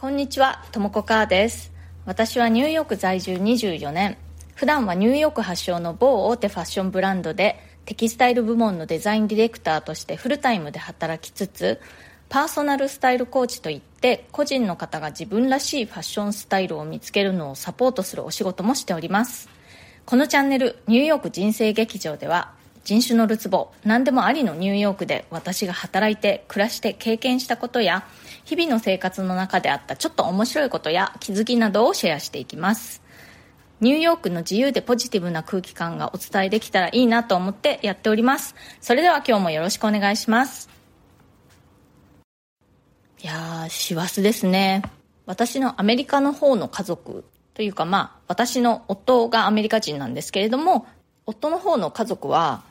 こんにちは、ともこかーです。私はニューヨーク在住24年。普段はニューヨーク発祥の某大手ファッションブランドでテキスタイル部門のデザインディレクターとしてフルタイムで働きつつ、パーソナルスタイルコーチといって個人の方が自分らしいファッションスタイルを見つけるのをサポートするお仕事もしております。このチャンネル、ニューヨーク人生劇場では人種のるつぼ何でもありのニューヨークで私が働いて暮らして経験したことや日々の生活の中であったちょっと面白いことや気づきなどをシェアしていきます。ニューヨークの自由でポジティブな空気感がお伝えできたらいいなと思ってやっております。それでは今日もよろしくお願いします。いやー師走ですね。私のアメリカの方の家族というかまあ私の夫がアメリカ人なんですけれども夫の方の家族は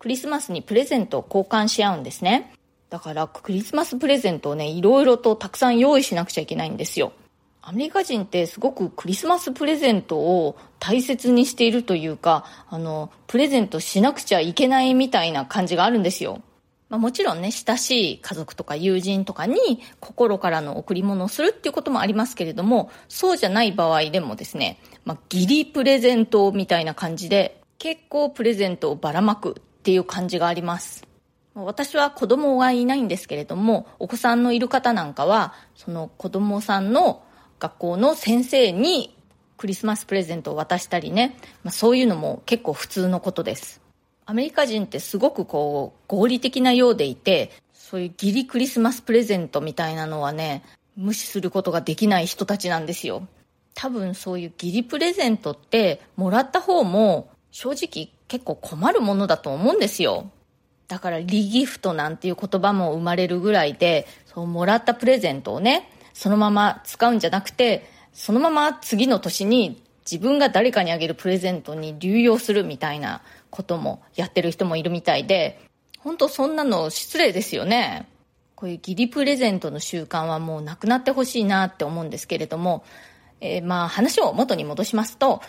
クリスマスにプレゼントを交換し合うんですね。だからクリスマスプレゼントをね、いろいろとたくさん用意しなくちゃいけないんですよ。アメリカ人ってすごくクリスマスプレゼントを大切にしているというか、あの、プレゼントしなくちゃいけないみたいな感じがあるんですよ。まあ、もちろんね、親しい家族とか友人とかに心からの贈り物をするっていうこともありますけれども、そうじゃない場合でもですね、まあ、義理プレゼントみたいな感じで、結構プレゼントをばらまくっていう感じがあります。私は子供がいないんですけれども、お子さんのいる方なんかは、その子供さんの学校の先生にクリスマスプレゼントを渡したりね、まあ、そういうのも結構普通のことです。アメリカ人ってすごくこう、合理的なようでいて、そういう義理クリスマスプレゼントみたいなのはね、無視することができない人たちなんですよ。多分そういう義理プレゼントって、もらった方も正直結構困るものだと思うんですよ。だからリギフトなんていう言葉も生まれるぐらいで、そうもらったプレゼントをね、そのまま使うんじゃなくて、そのまま次の年に自分が誰かにあげるプレゼントに流用するみたいなこともやってる人もいるみたいで、本当そんなの失礼ですよね。こういう義理プレゼントの習慣はもうなくなってほしいなって思うんですけれども、えー、まあ話を元に戻しますと、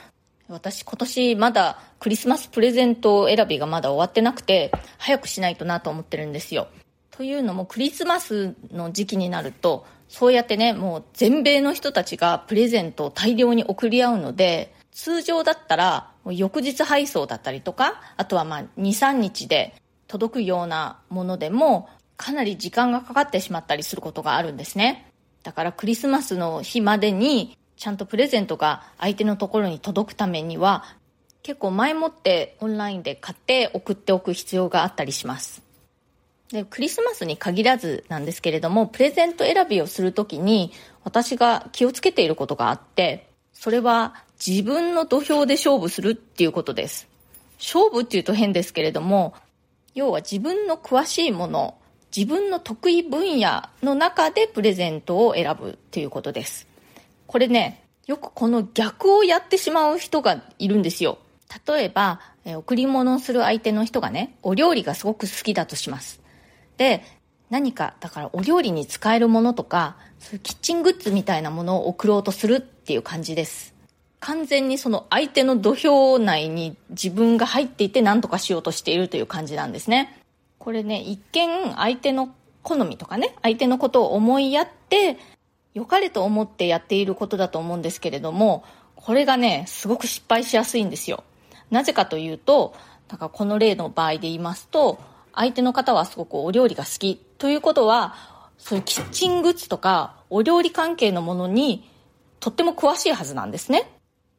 私今年まだクリスマスプレゼント選びがまだ終わってなくて、早くしないとなと思ってるんですよ。というのもクリスマスの時期になると、そうやってね、もう全米の人たちがプレゼントを大量に送り合うので、通常だったら翌日配送だったりとか、あとはまあ2、3日で届くようなものでも、かなり時間がかかってしまったりすることがあるんですね。だからクリスマスの日までにちゃんとプレゼントが相手のところに届くためには結構前もってオンラインで買って送っておく必要があったりします。でクリスマスに限らずなんですけれどもプレゼント選びをするときに私が気をつけていることがあってそれは自分の土俵で勝負するっていうことです。勝負っていうと変ですけれども要は自分の詳しいもの自分の得意分野の中でプレゼントを選ぶっていうことです。これね、よくこの逆をやってしまう人がいるんですよ。例えば、え贈り物をする相手の人がね、お料理がすごく好きだとします。で、何か、だからお料理に使えるものとか、そういうキッチングッズみたいなものを送ろうとするっていう感じです。完全にその相手の土俵内に自分が入っていて何とかしようとしているという感じなんですね。これね、一見相手の好みとかね、相手のことを思いやって、良かれと思ってやっていることだと思うんですけれども、これがね、すごく失敗しやすいんですよ。なぜかというと、なんかこの例の場合で言いますと、相手の方はすごくお料理が好きということは、そういうキッチングッズとかお料理関係のものにとっても詳しいはずなんですね。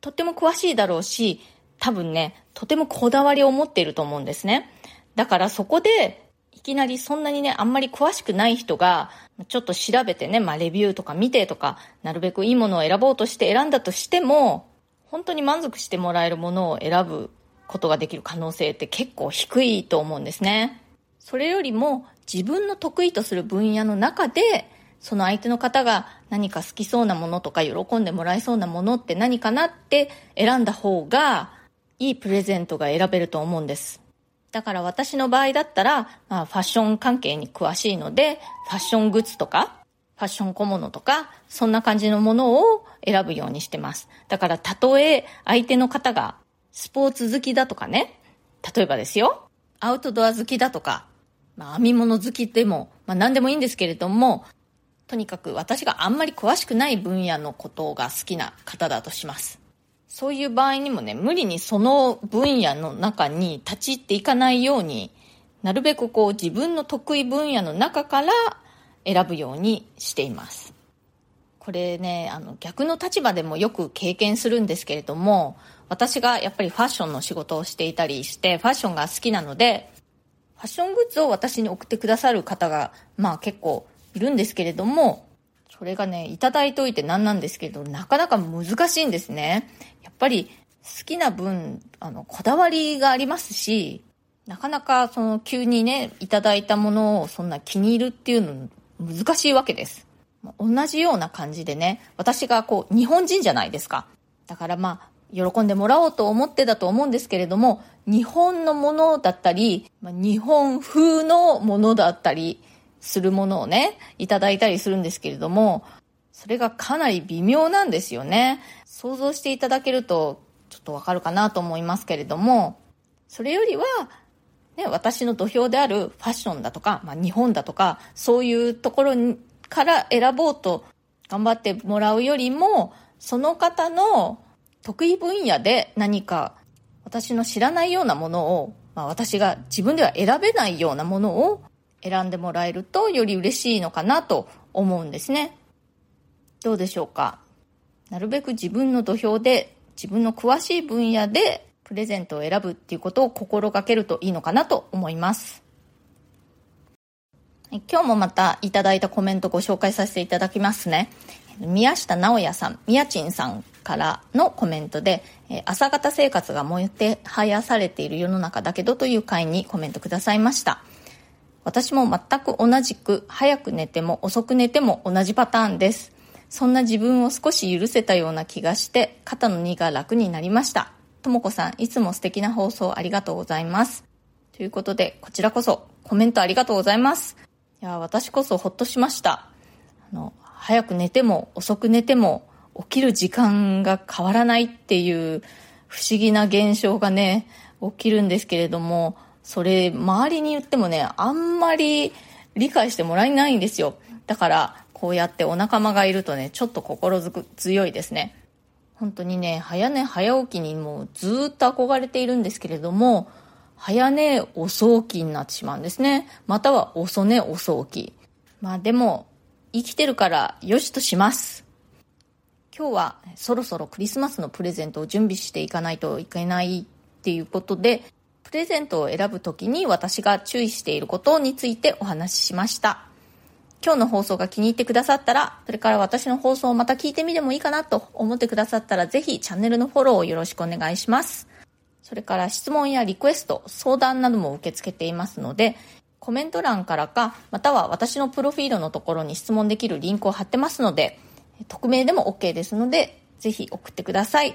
とっても詳しいだろうし、多分ね、とてもこだわりを持っていると思うんですね。だからそこできなりそんなにね、あんまり詳しくない人が、ちょっと調べてね、まあレビューとか見てとか、なるべくいいものを選ぼうとして選んだとしても、本当に満足してもらえるものを選ぶことができる可能性って結構低いと思うんですね。それよりも自分の得意とする分野の中で、その相手の方が何か好きそうなものとか喜んでもらえそうなものって何かなって選んだ方がいいプレゼントが選べると思うんです。だから私の場合だったら、まあ、ファッション関係に詳しいので、ファッショングッズとか、ファッション小物とか、そんな感じのものを選ぶようにしてます。だから、たとえ相手の方がスポーツ好きだとかね、例えばですよ、アウトドア好きだとか、まあ、編み物好きでも、まあ、何でもいいんですけれども、とにかく私があんまり詳しくない分野のことが好きな方だとします。そういう場合にもね、無理にその分野の中に立ち入っていかないように、なるべくこう自分の得意分野の中から選ぶようにしています。これね、あの逆の立場でもよく経験するんですけれども、私がやっぱりファッションの仕事をしていたりして、ファッションが好きなので、ファッショングッズを私に送ってくださる方が、まあ結構いるんですけれども、それがね、いただいておいて何なんですけど、なかなか難しいんですね。やっぱり好きな分、あの、こだわりがありますし、なかなかその急にね、いただいたものをそんな気に入るっていうの難しいわけです。同じような感じでね、私がこう、日本人じゃないですか。だからまあ、喜んでもらおうと思ってだと思うんですけれども、日本のものだったり、日本風のものだったりするものをね、いただいたりするんですけれども、それがかなり微妙なんですよね。想像していただけるとちょっとわかるかなと思いますけれども、それよりは、ね、私の土俵であるファッションだとか、まあ、日本だとか、そういうところから選ぼうと頑張ってもらうよりも、その方の得意分野で何か私の知らないようなものを、まあ、私が自分では選べないようなものを選んでもらえるとより嬉しいのかなと思うんですね。どうでしょうか？なるべく自分の土俵で自分の詳しい分野でプレゼントを選ぶっていうことを心がけるといいのかなと思います。今日もまたいただいたコメントご紹介させていただきますね。宮下直也さん、宮珍さんからのコメントで、朝方生活が燃えてはやされている世の中だけどという回にコメントくださいました。私も全く同じく早く寝ても遅く寝ても同じパターンです。そんな自分を少し許せたような気がして肩の荷が楽になりました。ともこさん、いつも素敵な放送ありがとうございます。ということで、こちらこそコメントありがとうございます。いや、私こそほっとしました。あの、早く寝ても遅く寝ても起きる時間が変わらないっていう不思議な現象がね、起きるんですけれども、それ周りに言ってもね、あんまり理解してもらえないんですよ。だから、こうやってお仲間がいるとね、ちょっと心強いですね。本当にね、早寝早起きにもうずっと憧れているんですけれども、早寝遅起きになってしまうんですね。または遅寝遅起き。まあでも、生きてるからよしとします。今日はそろそろクリスマスのプレゼントを準備していかないといけないっていうことで、プレゼントを選ぶときに私が注意していることについてお話ししました。今日の放送が気に入ってくださったら、それから私の放送をまた聞いてみてもいいかなと思ってくださったら、ぜひチャンネルのフォローをよろしくお願いします。それから質問やリクエスト、相談なども受け付けていますので、コメント欄からか、または私のプロフィールのところに質問できるリンクを貼ってますので、匿名でも OK ですので、ぜひ送ってください。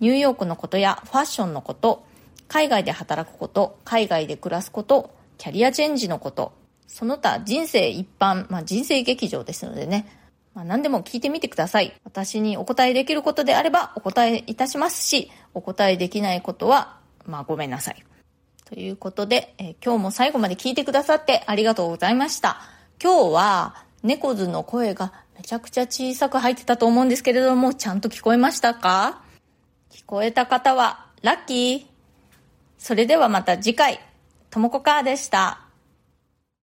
ニューヨークのことやファッションのこと、海外で働くこと、海外で暮らすこと、キャリアチェンジのこと、その他人生一般、まあ、人生劇場ですのでね、まあ、何でも聞いてみてください。私にお答えできることであればお答えいたしますし、お答えできないことは、まあごめんなさい。ということで、えー、今日も最後まで聞いてくださってありがとうございました。今日は猫図の声がめちゃくちゃ小さく入ってたと思うんですけれども、ちゃんと聞こえましたか？聞こえた方はラッキー。それではまた次回、ともこかーでした。